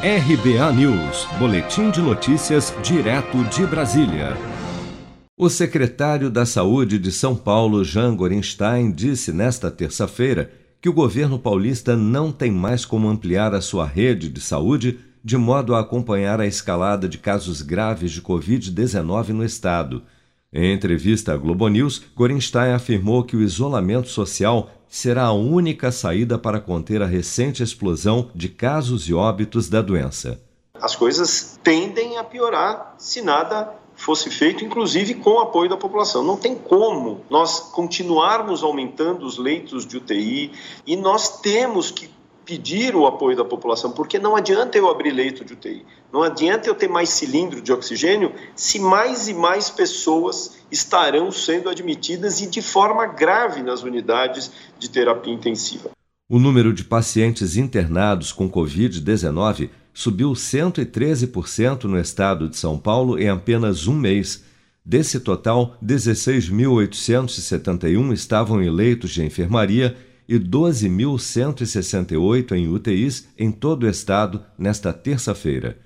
RBA News, Boletim de Notícias, direto de Brasília. O secretário da Saúde de São Paulo, Jean Gorenstein, disse nesta terça-feira que o governo paulista não tem mais como ampliar a sua rede de saúde de modo a acompanhar a escalada de casos graves de Covid-19 no estado. Em entrevista à Globo News, Gorenstein afirmou que o isolamento social será a única saída para conter a recente explosão de casos e óbitos da doença. As coisas tendem a piorar se nada fosse feito, inclusive com o apoio da população. Não tem como nós continuarmos aumentando os leitos de UTI e nós temos que pedir o apoio da população, porque não adianta eu abrir leito de UTI, não adianta eu ter mais cilindro de oxigênio se mais e mais pessoas estarão sendo admitidas e de forma grave nas unidades de terapia intensiva. O número de pacientes internados com Covid-19 subiu 113% no estado de São Paulo em apenas um mês. Desse total, 16.871 estavam em leitos de enfermaria e 12.168 em UTIs em todo o estado nesta terça-feira.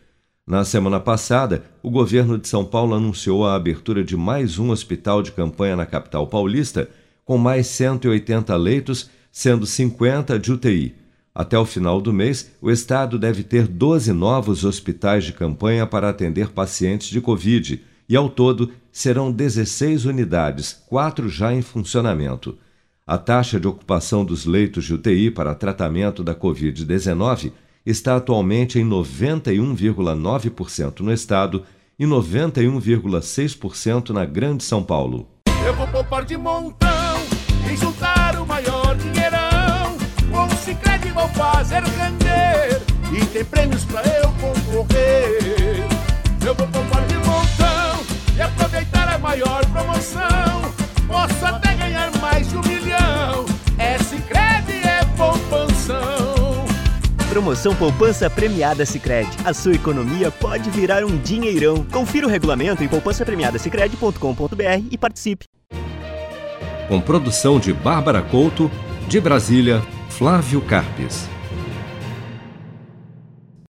Na semana passada, o governo de São Paulo anunciou a abertura de mais um hospital de campanha na capital paulista, com mais 180 leitos, sendo 50 de UTI. Até o final do mês, o estado deve ter 12 novos hospitais de campanha para atender pacientes de Covid, e ao todo serão 16 unidades, quatro já em funcionamento. A taxa de ocupação dos leitos de UTI para tratamento da Covid-19 está atualmente em 91,9% no estado e 91,6% na Grande São Paulo. Eu vou poupar de montão e juntar o maior dinheirão. Com o Cicred vou fazer render e tem prêmios pra eu concorrer. Promoção Poupança Premiada Sicredi. A sua economia pode virar um dinheirão. Confira o regulamento em poupancapremiadasicredi.com.br e participe. Com produção de Bárbara Couto, de Brasília, Flávio Carpes.